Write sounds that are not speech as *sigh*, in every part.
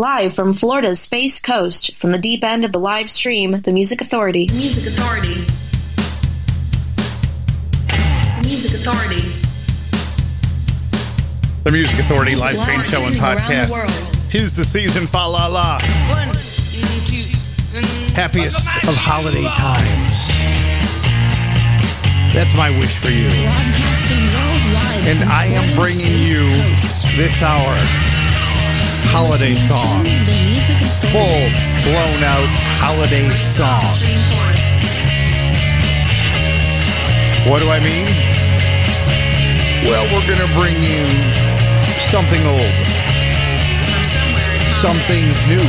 Live from Florida's Space Coast, from the deep end of the live stream, The Music Authority. Music Authority. Music Authority. The Music Authority live stream show and streaming the podcast. world. Tis the season, fa la la. Happiest of holiday times. That's my wish for you. And I am bringing you this hour holiday song. The Music Authority. Full blown out holiday song. What do I mean? Well, we're going to bring you something old, some things new,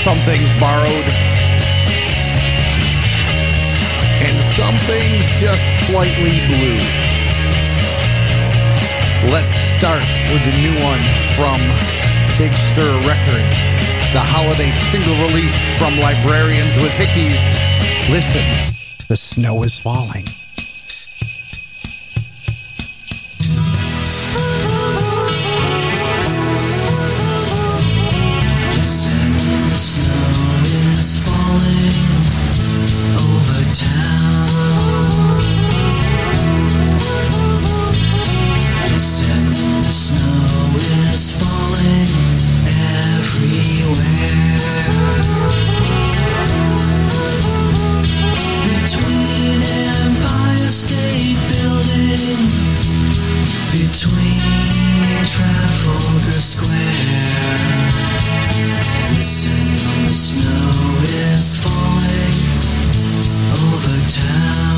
some things borrowed, and some things just slightly blue. Let's start with the new one from Big Stir Records, the holiday single release from Librarians with Hickeys. Listen, the snow is falling. Over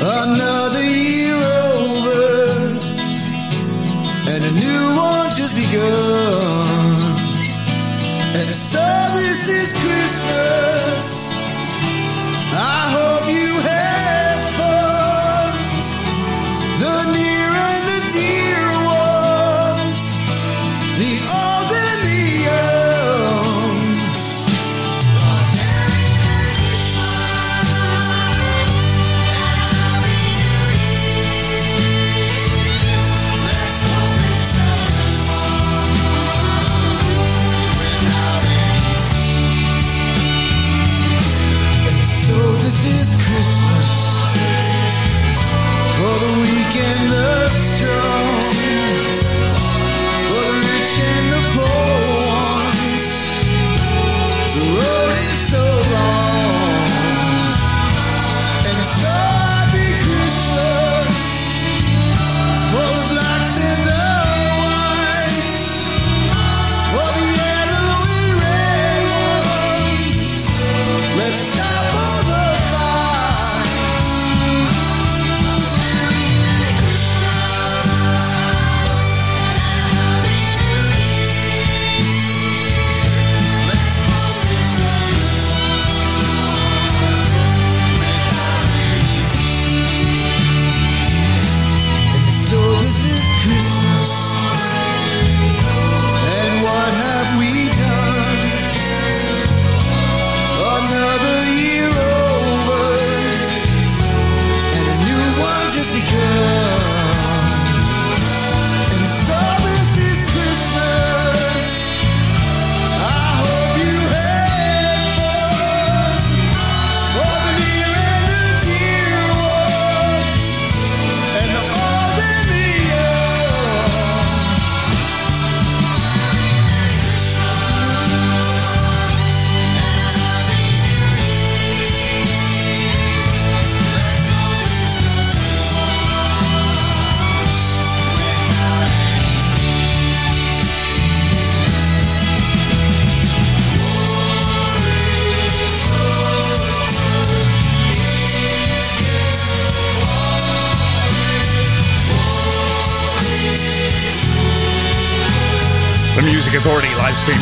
Another year over, and a new one just begun. And so this is Christmas.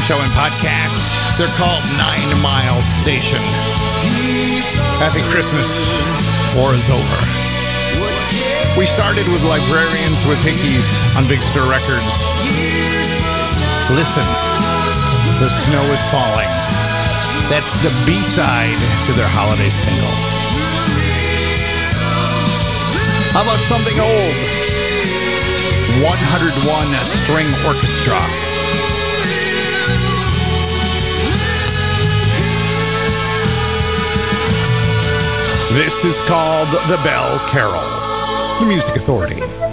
Show and podcast. They're called Nine Mile Station. Happy Christmas. War is over. We started with Librarians with Hickeys on Big Stir Records. Listen, the snow is falling. That's the B-side to their holiday single. How about something old? 101 String Orchestra. This is called The Bell Carol, the Music Authority.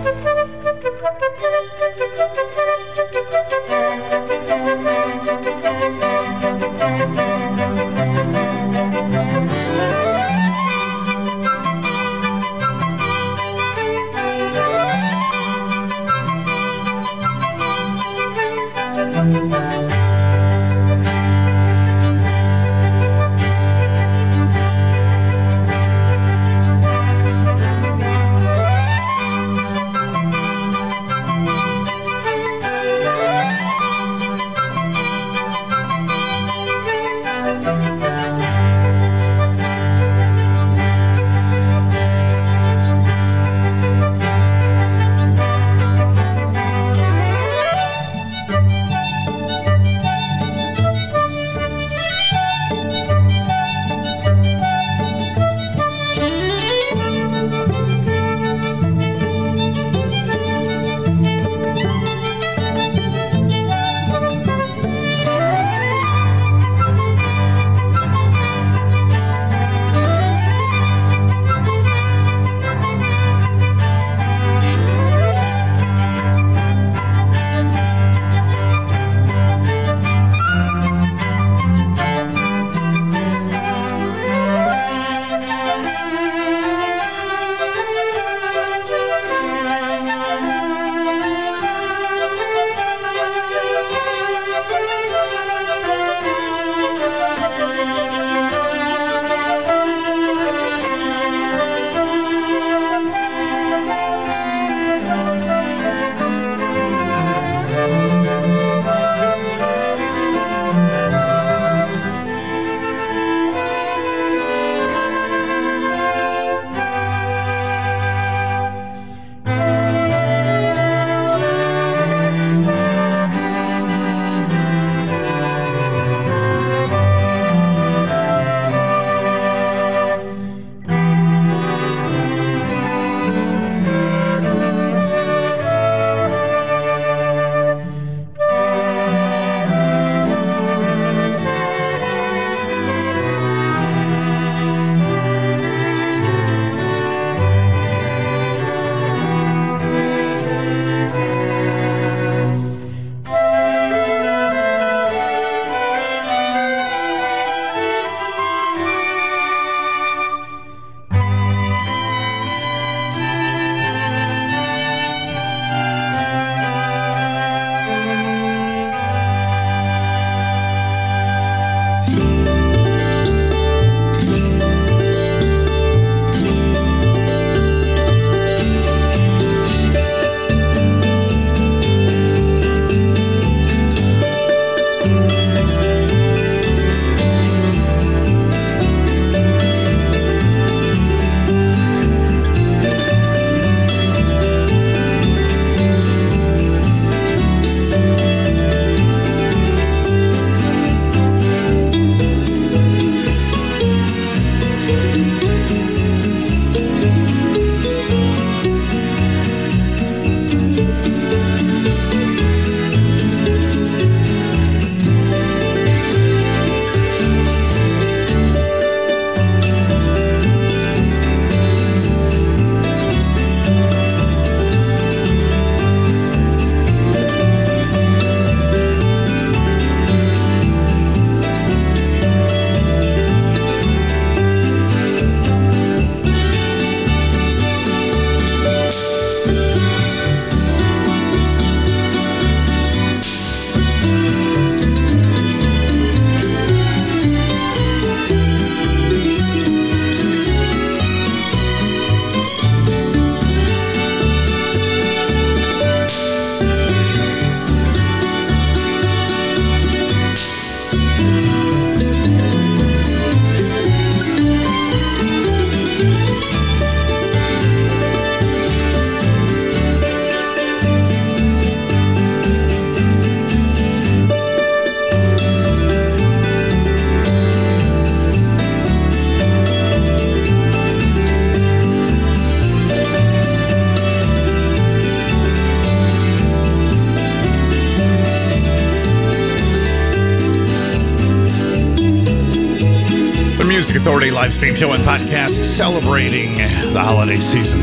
Live stream show and podcast celebrating the holiday season.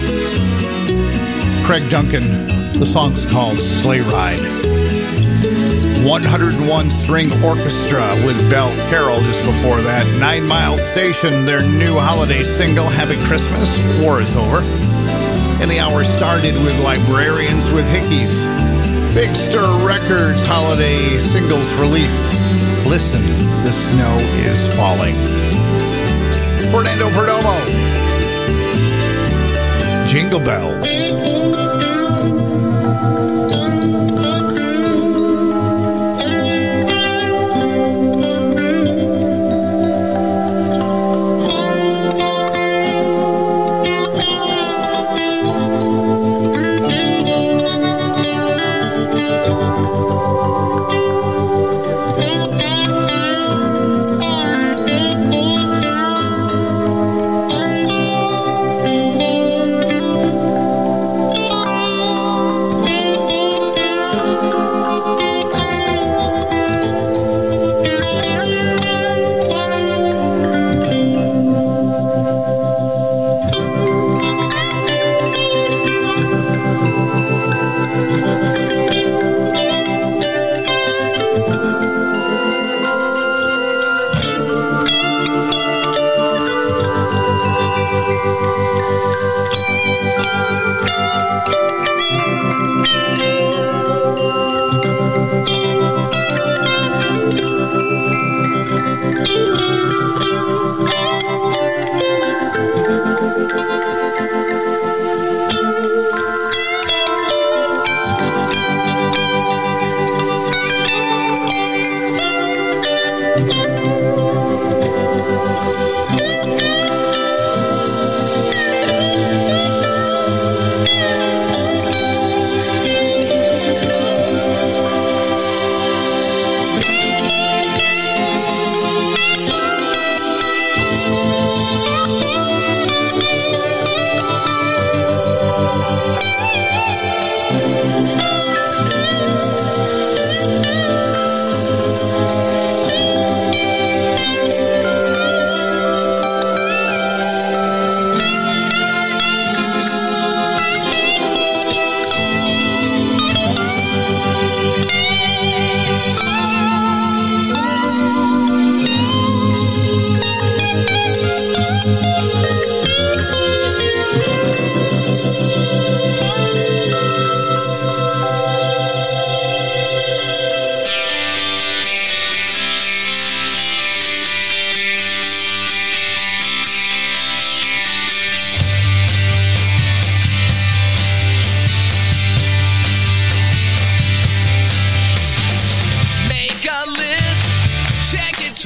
Craig Duncan, the song's called Sleigh Ride. 101 String Orchestra with Bell Carol just before that. Nine Mile Station, their new holiday single, Happy Christmas, War is Over. And the hour started with Librarians with Hickeys. Big Stir Records holiday singles release. Listen, the snow is falling. Fernando Perdomo. Jingle bells.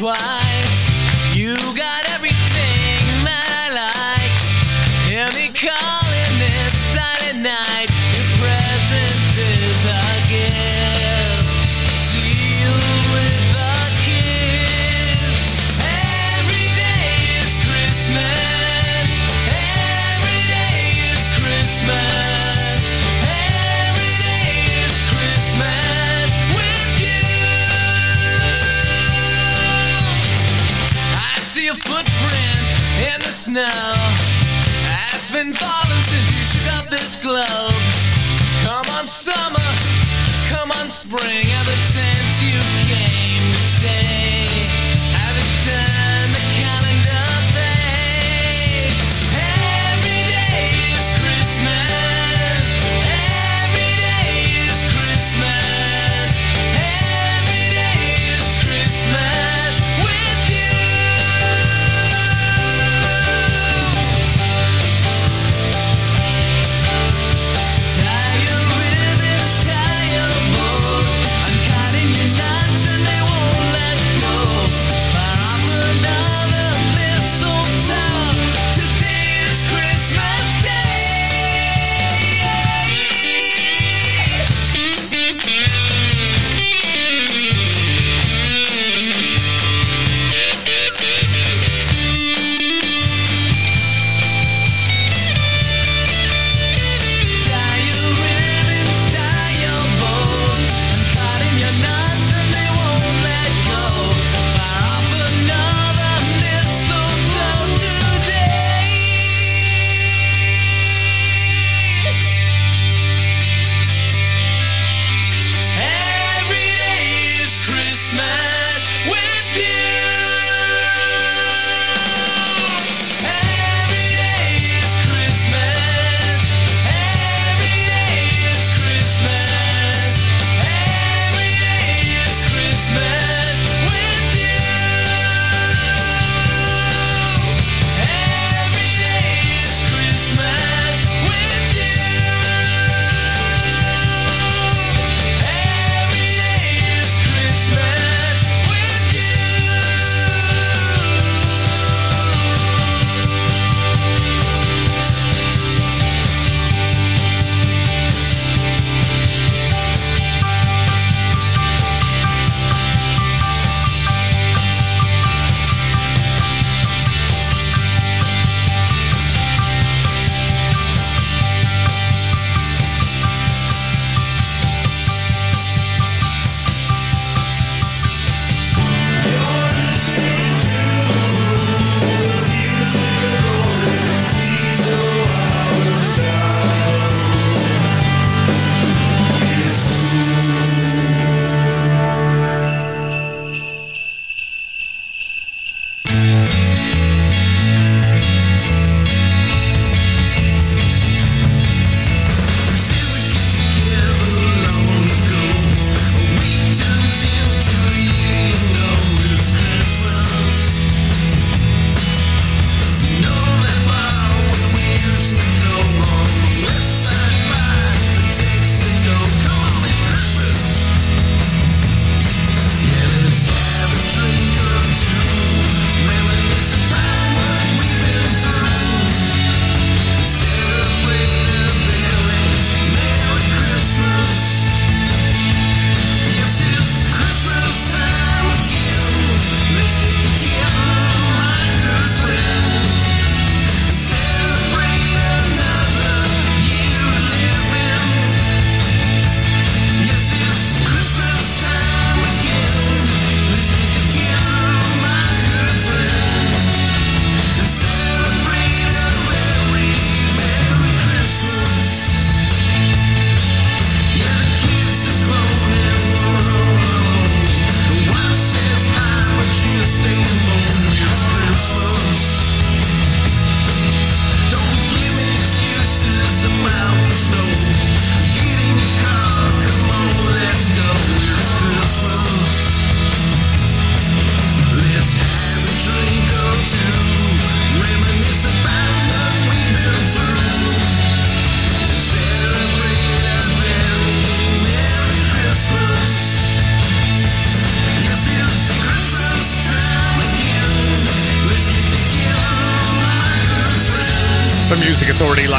Twice.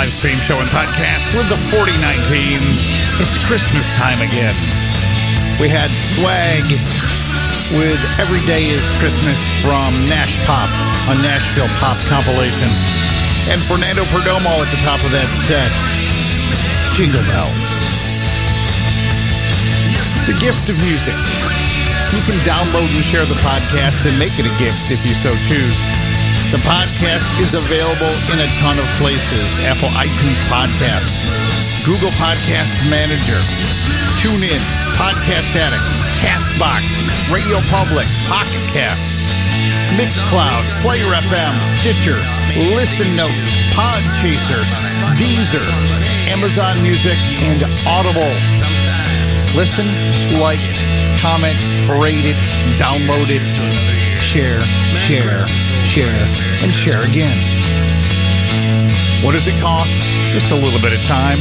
Live stream show and podcast with the 4019s. It's Christmas time again. We had swag with Every Day is Christmas from Nash Pop, a Nashville Pop compilation. And Fernando Perdomo at the top of that set. Jingle Bells. The gift of music. You can download and share the podcast and make it a gift if you so choose. The podcast is available in a ton of places. Apple iTunes Podcasts, Google Podcast Manager, TuneIn, Podcast Addict, Castbox, Radio Public, Pocket Cast, Mixcloud, Player FM, Stitcher, Listen Note, Podchaser, Deezer, Amazon Music, and Audible. Listen, like, comment, rate it, download it, share, share, share, and share again. What does it cost? Just a little bit of time.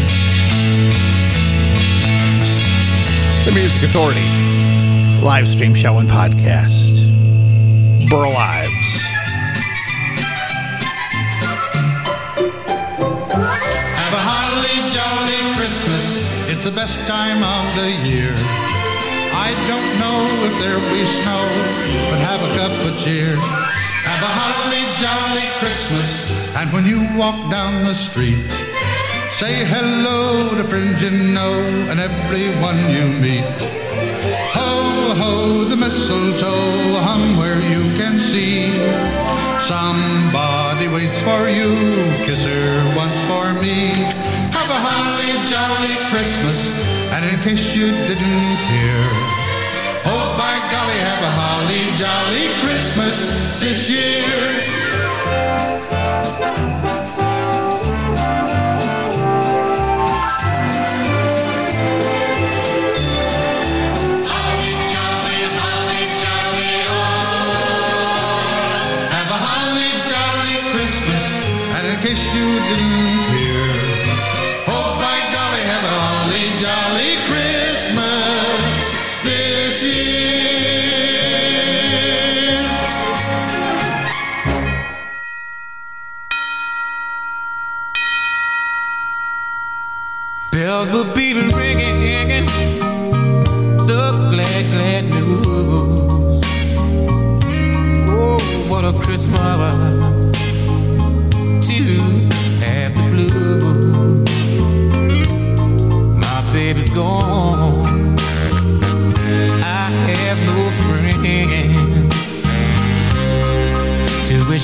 The Music Authority, live stream show and podcast. Burl Ives. Have a holly jolly Christmas. It's the best time of the year. I don't know if there'll be snow, but have a cup of cheer. Have a holly jolly Christmas. And when you walk down the street, say hello to friends you know and everyone you meet. Ho, ho, the mistletoe hung where you can see. Somebody waits for you, kiss her once for me. Have a holly jolly Christmas, and in case you didn't hear, oh by golly, have a holly jolly Christmas this year.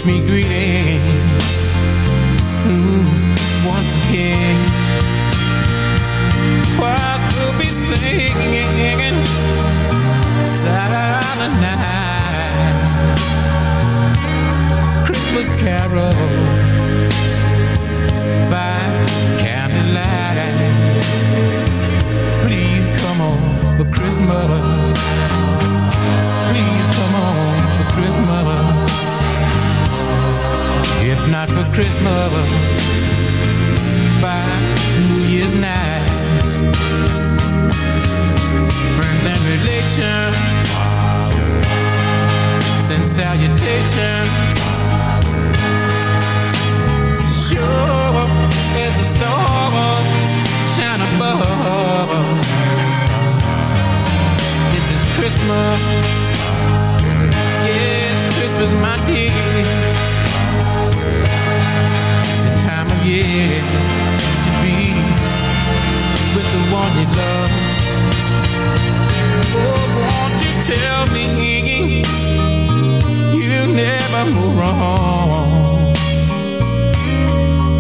To me greetings. Mm, once again. Choirs will be singing silent night. Christmas carol Christmas by New Year's night. Friends and relations send salutation. Sure as the stars shine above. This is Christmas. Yes Christmas my dear year to be with the one you love Oh, won't you tell me you never move wrong?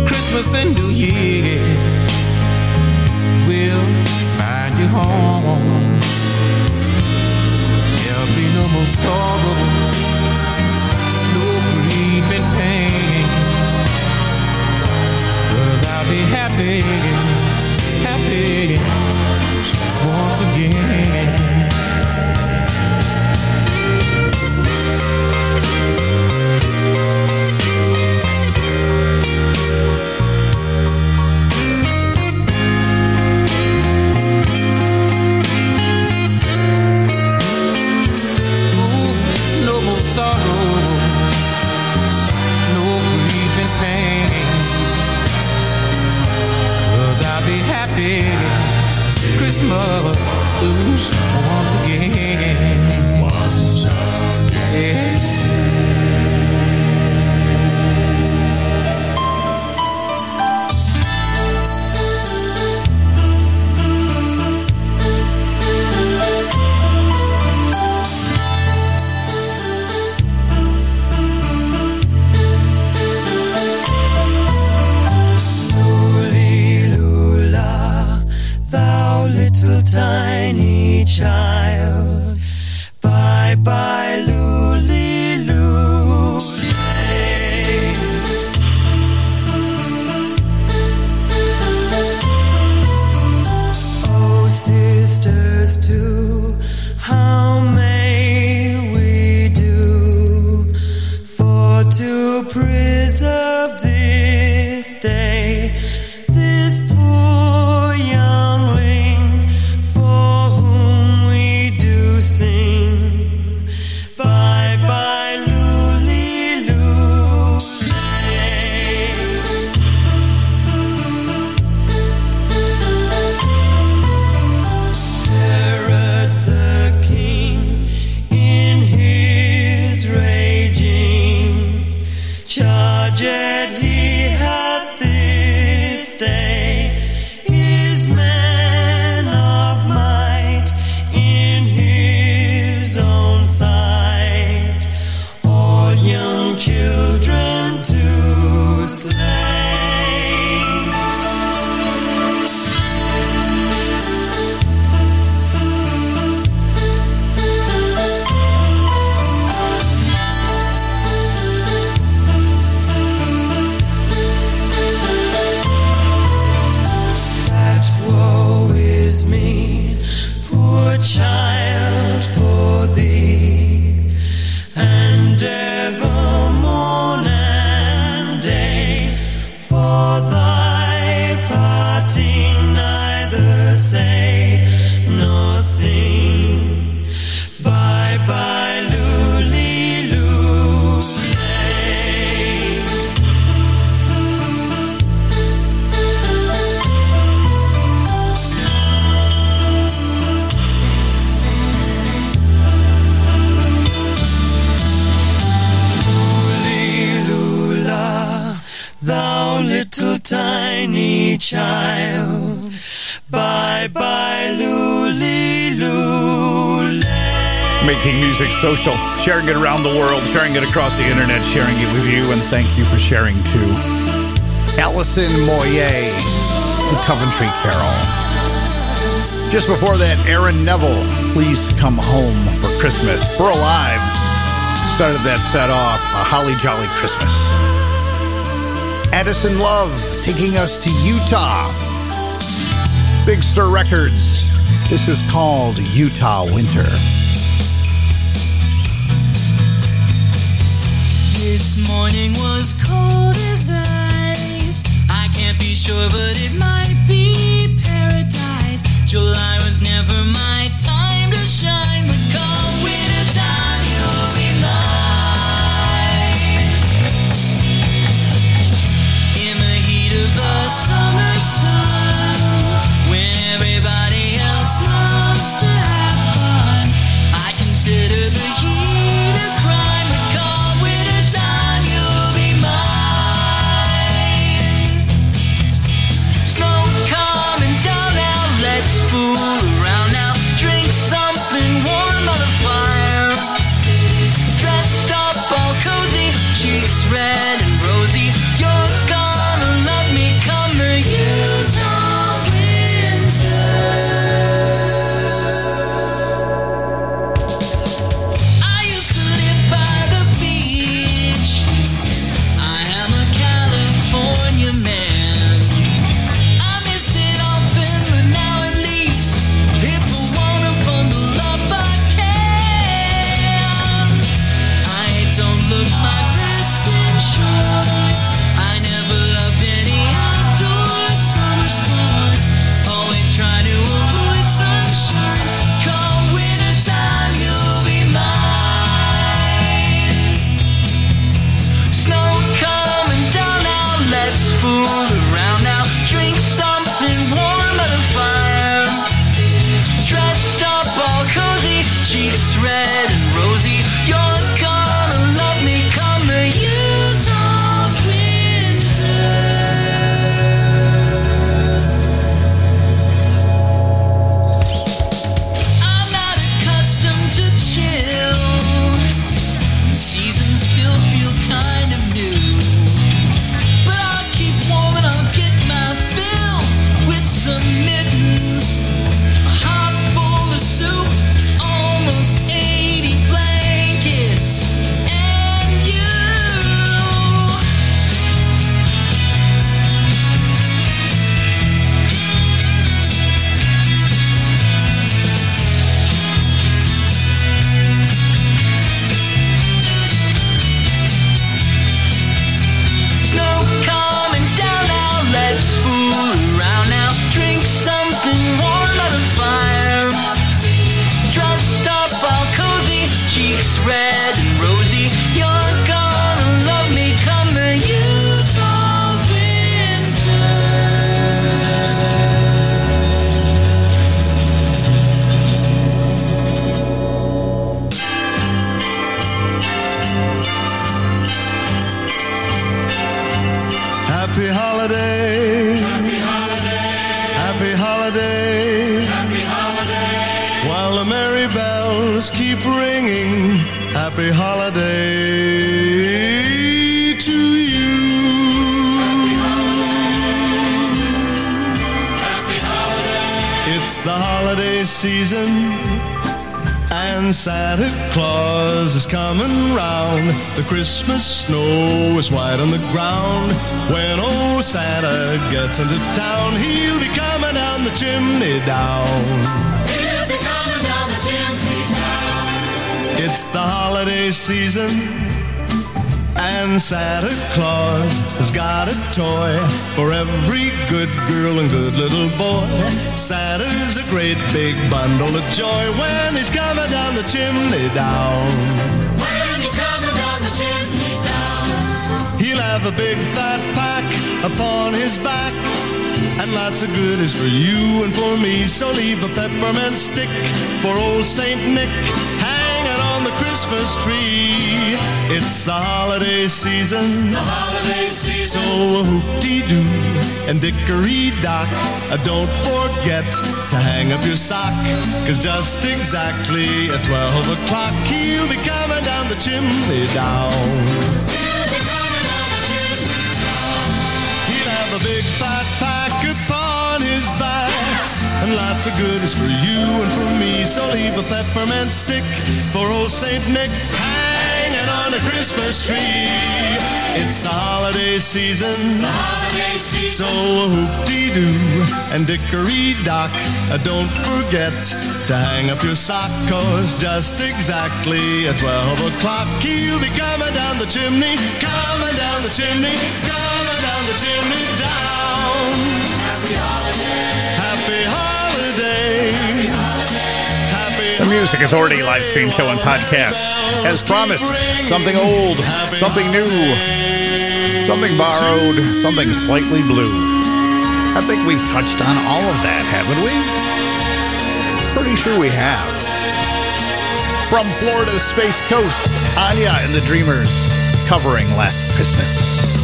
Christmas and New Year will find you home. There'll be no more sorrow, no grief and pain. I'll be happy, happy once again. Christmas tiny sharing it across the internet, sharing it with you, and thank you for sharing too. Alison Moyet, the Coventry Carol. Just before that, Aaron Neville, Please Come Home for Christmas. Burl Ives started that set off, A Holly Jolly Christmas. Addison Love taking us to Utah. Big Stir Records. This is called Utah Winter. This morning was cold as ice. I can't be sure, but it might be paradise. July was never my time to shine, but come season, and Santa Claus is coming round. The Christmas snow is white on the ground. When old Santa gets into town, he'll be coming down the chimney down. He'll be coming down the chimney down. It's the holiday season. And Santa Claus has got a toy for every good girl and good little boy. Santa's a great big bundle of joy when he's coming down the chimney down. When he's coming down the chimney down. He'll have a big fat pack upon his back. And lots of goodies for you and for me. So leave a peppermint stick for old Saint Nick hanging on the Christmas tree. It's the holiday season. The holiday season. So whoop-dee-doo and dickory-dock. Uh, don't forget to hang up your sock. Cause just exactly at 12 o'clock, he'll be coming down the chimney down. He'll have a big fat pack upon his back. And lots of goodies for you and for me. So leave a peppermint stick for old Saint Nick hanging on a Christmas tree. It's holiday season. Holiday season. So whoop-dee-doo and dickory-dock. Uh, don't forget to hang up your sock. Cause just exactly at 12 o'clock, he'll be coming down the chimney, coming down the chimney, coming down the chimney down. Happy holiday. Music Authority live stream show and podcast has promised something old, something new, something borrowed, something slightly blue. I think we've touched on all of that, haven't we? Pretty sure we have. From Florida's Space Coast, Anya and the Dreamers covering Last Christmas.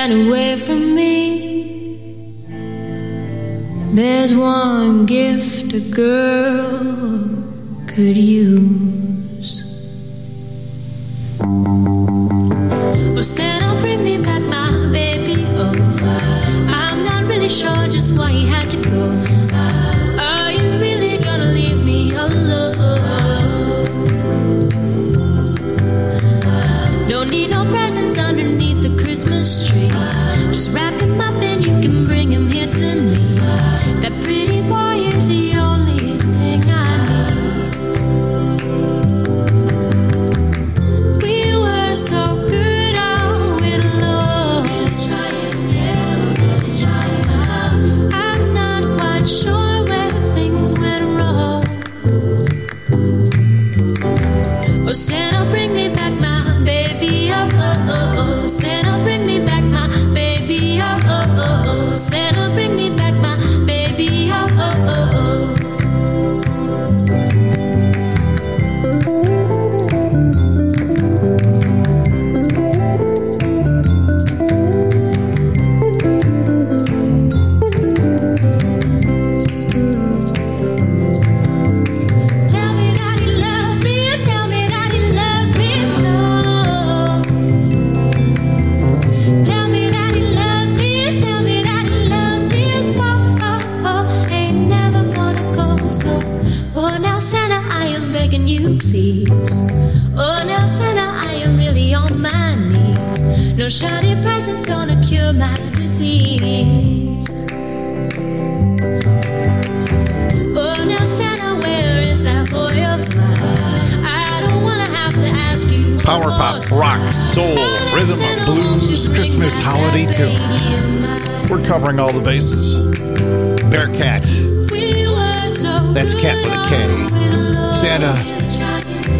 ran away from me. There's one gift a girl could use. power pop, rock, soul, rhythm, blues, Christmas holiday tunes. We're covering all the bases. Bearcat. That's Cat with a K. Santa,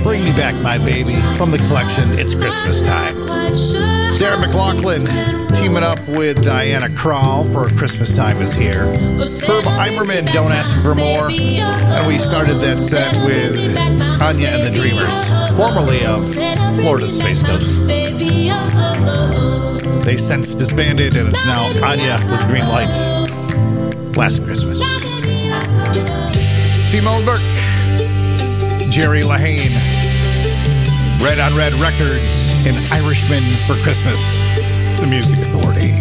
bring me back my baby from the collection. It's Christmas time. Sarah McLachlan teaming up with Diana Krall for Christmas Time is Here. Herb Eimerman, Don't Ask for More. And we started that set with Anya and the Dreamers, formerly of Florida's Space Coast. They since disbanded, and it's now Anya with Green Lights. Last Christmas. Simone Burke, Jerry Lahane, Red on Red Records an Irishman for Christmas, the Music Authority.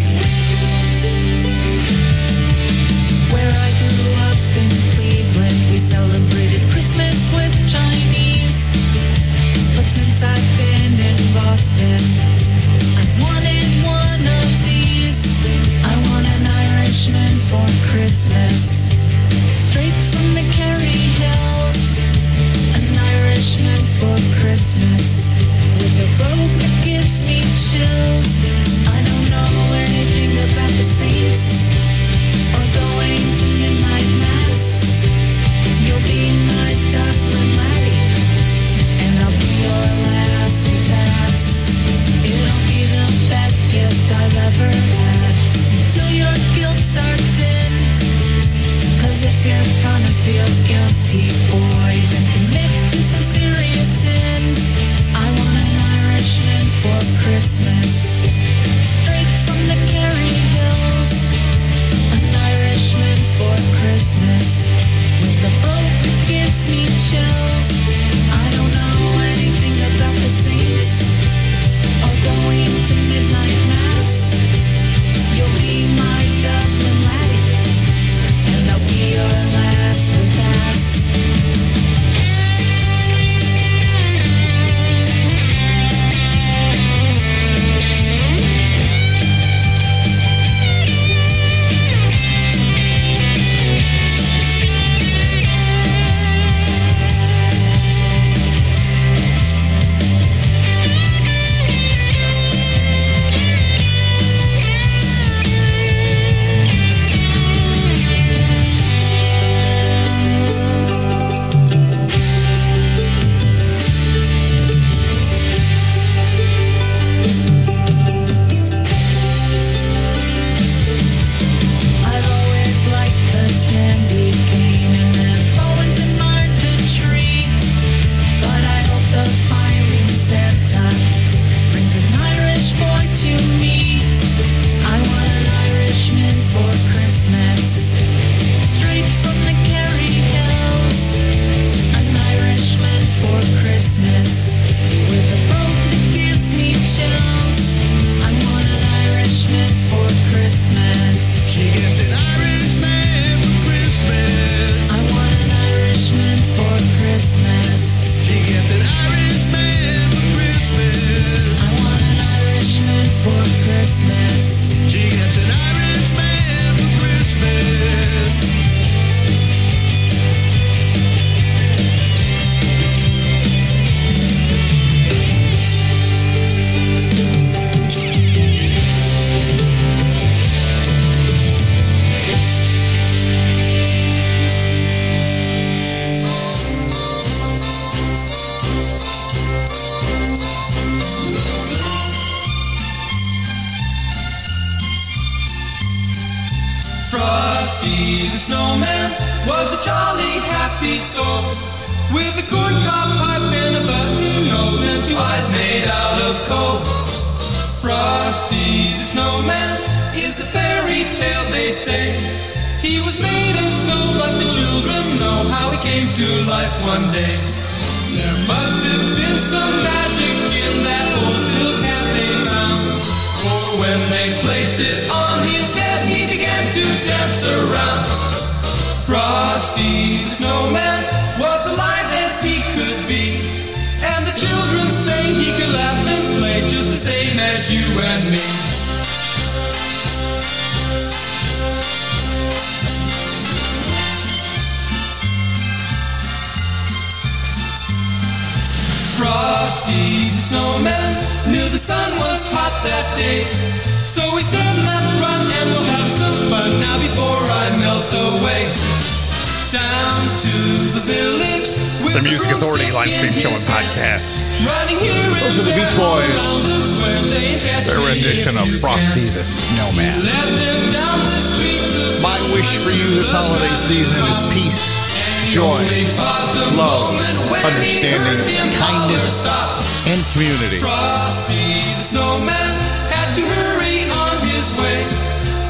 Frosty the Snowman had to hurry on his way.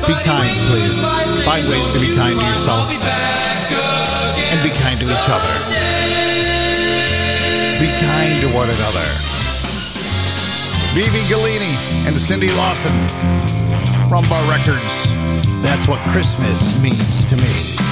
Be kind, please. Find ways to be kind to yourself and be kind to each other. Be kind to one another. Vivi Galini and Cindy Lawson, Rum Bar Records. That's what Christmas means to me.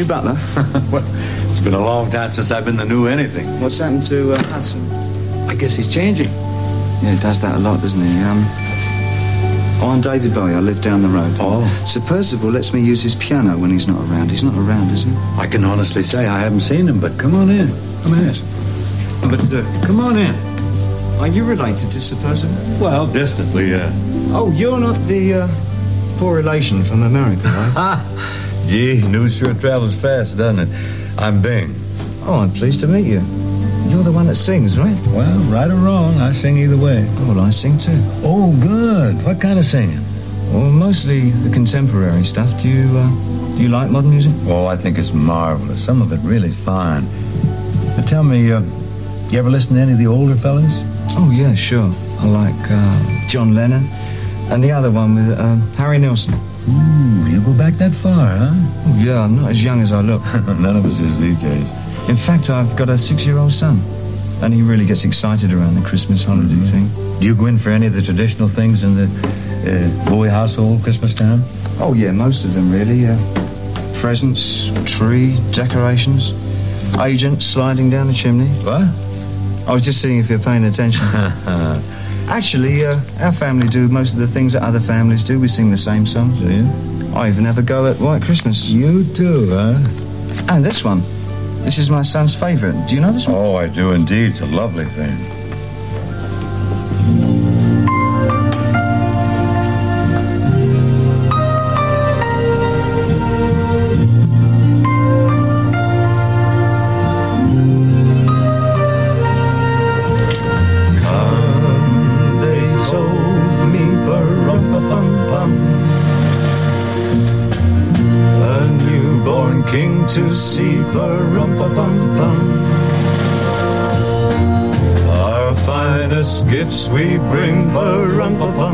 new butler? *laughs* well, it's been a long time since I've been the new anything. What's happened to uh, Hudson? I guess he's changing. Yeah, he does that a lot, doesn't he? Um, oh, I'm David Bowie. I live down the road. Oh. Sir Percival lets me use his piano when he's not around. He's not around, is he? I can honestly say I haven't seen him, but come on in. Come in. But uh, come on in. Are you related to Sir Percival? Well, distantly, yeah. Oh, you're not the uh, poor relation from America, right? *laughs* Gee, news sure travels fast, doesn't it? I'm Bing. oh, I'm pleased to meet you. You're the one that sings, right? Well, right or wrong, I sing either way. Oh, well, I sing too. Oh, good. What kind of singing? Well, mostly the contemporary stuff. Do you uh, do you like modern music? Oh, I think it's marvelous. Some of it really fine. But tell me, uh, you ever listen to any of the older fellas? Oh, yeah, sure. I like uh, John Lennon and the other one with uh, Harry Nilsson. Ooh, you go back that far, huh? Oh, yeah, I'm not as young as I look. *laughs* None of us is these days. In fact, I've got a six-year-old son, and he really gets excited around the Christmas holiday thing. Do you go in for any of the traditional things in the uh, Bowie household Christmas time? Oh, yeah, most of them, really. Uh, presents, tree, decorations, agents sliding down the chimney. What? I was just seeing if you're paying attention. *laughs* Actually, uh, our family do most of the things that other families do. We sing the same songs. Do you? I even have a go at White Christmas. You do, huh? And this one. This is my son's favourite. Do you know this one? Oh, I do indeed. It's a lovely thing. To see, bum Our finest gifts we bring, bum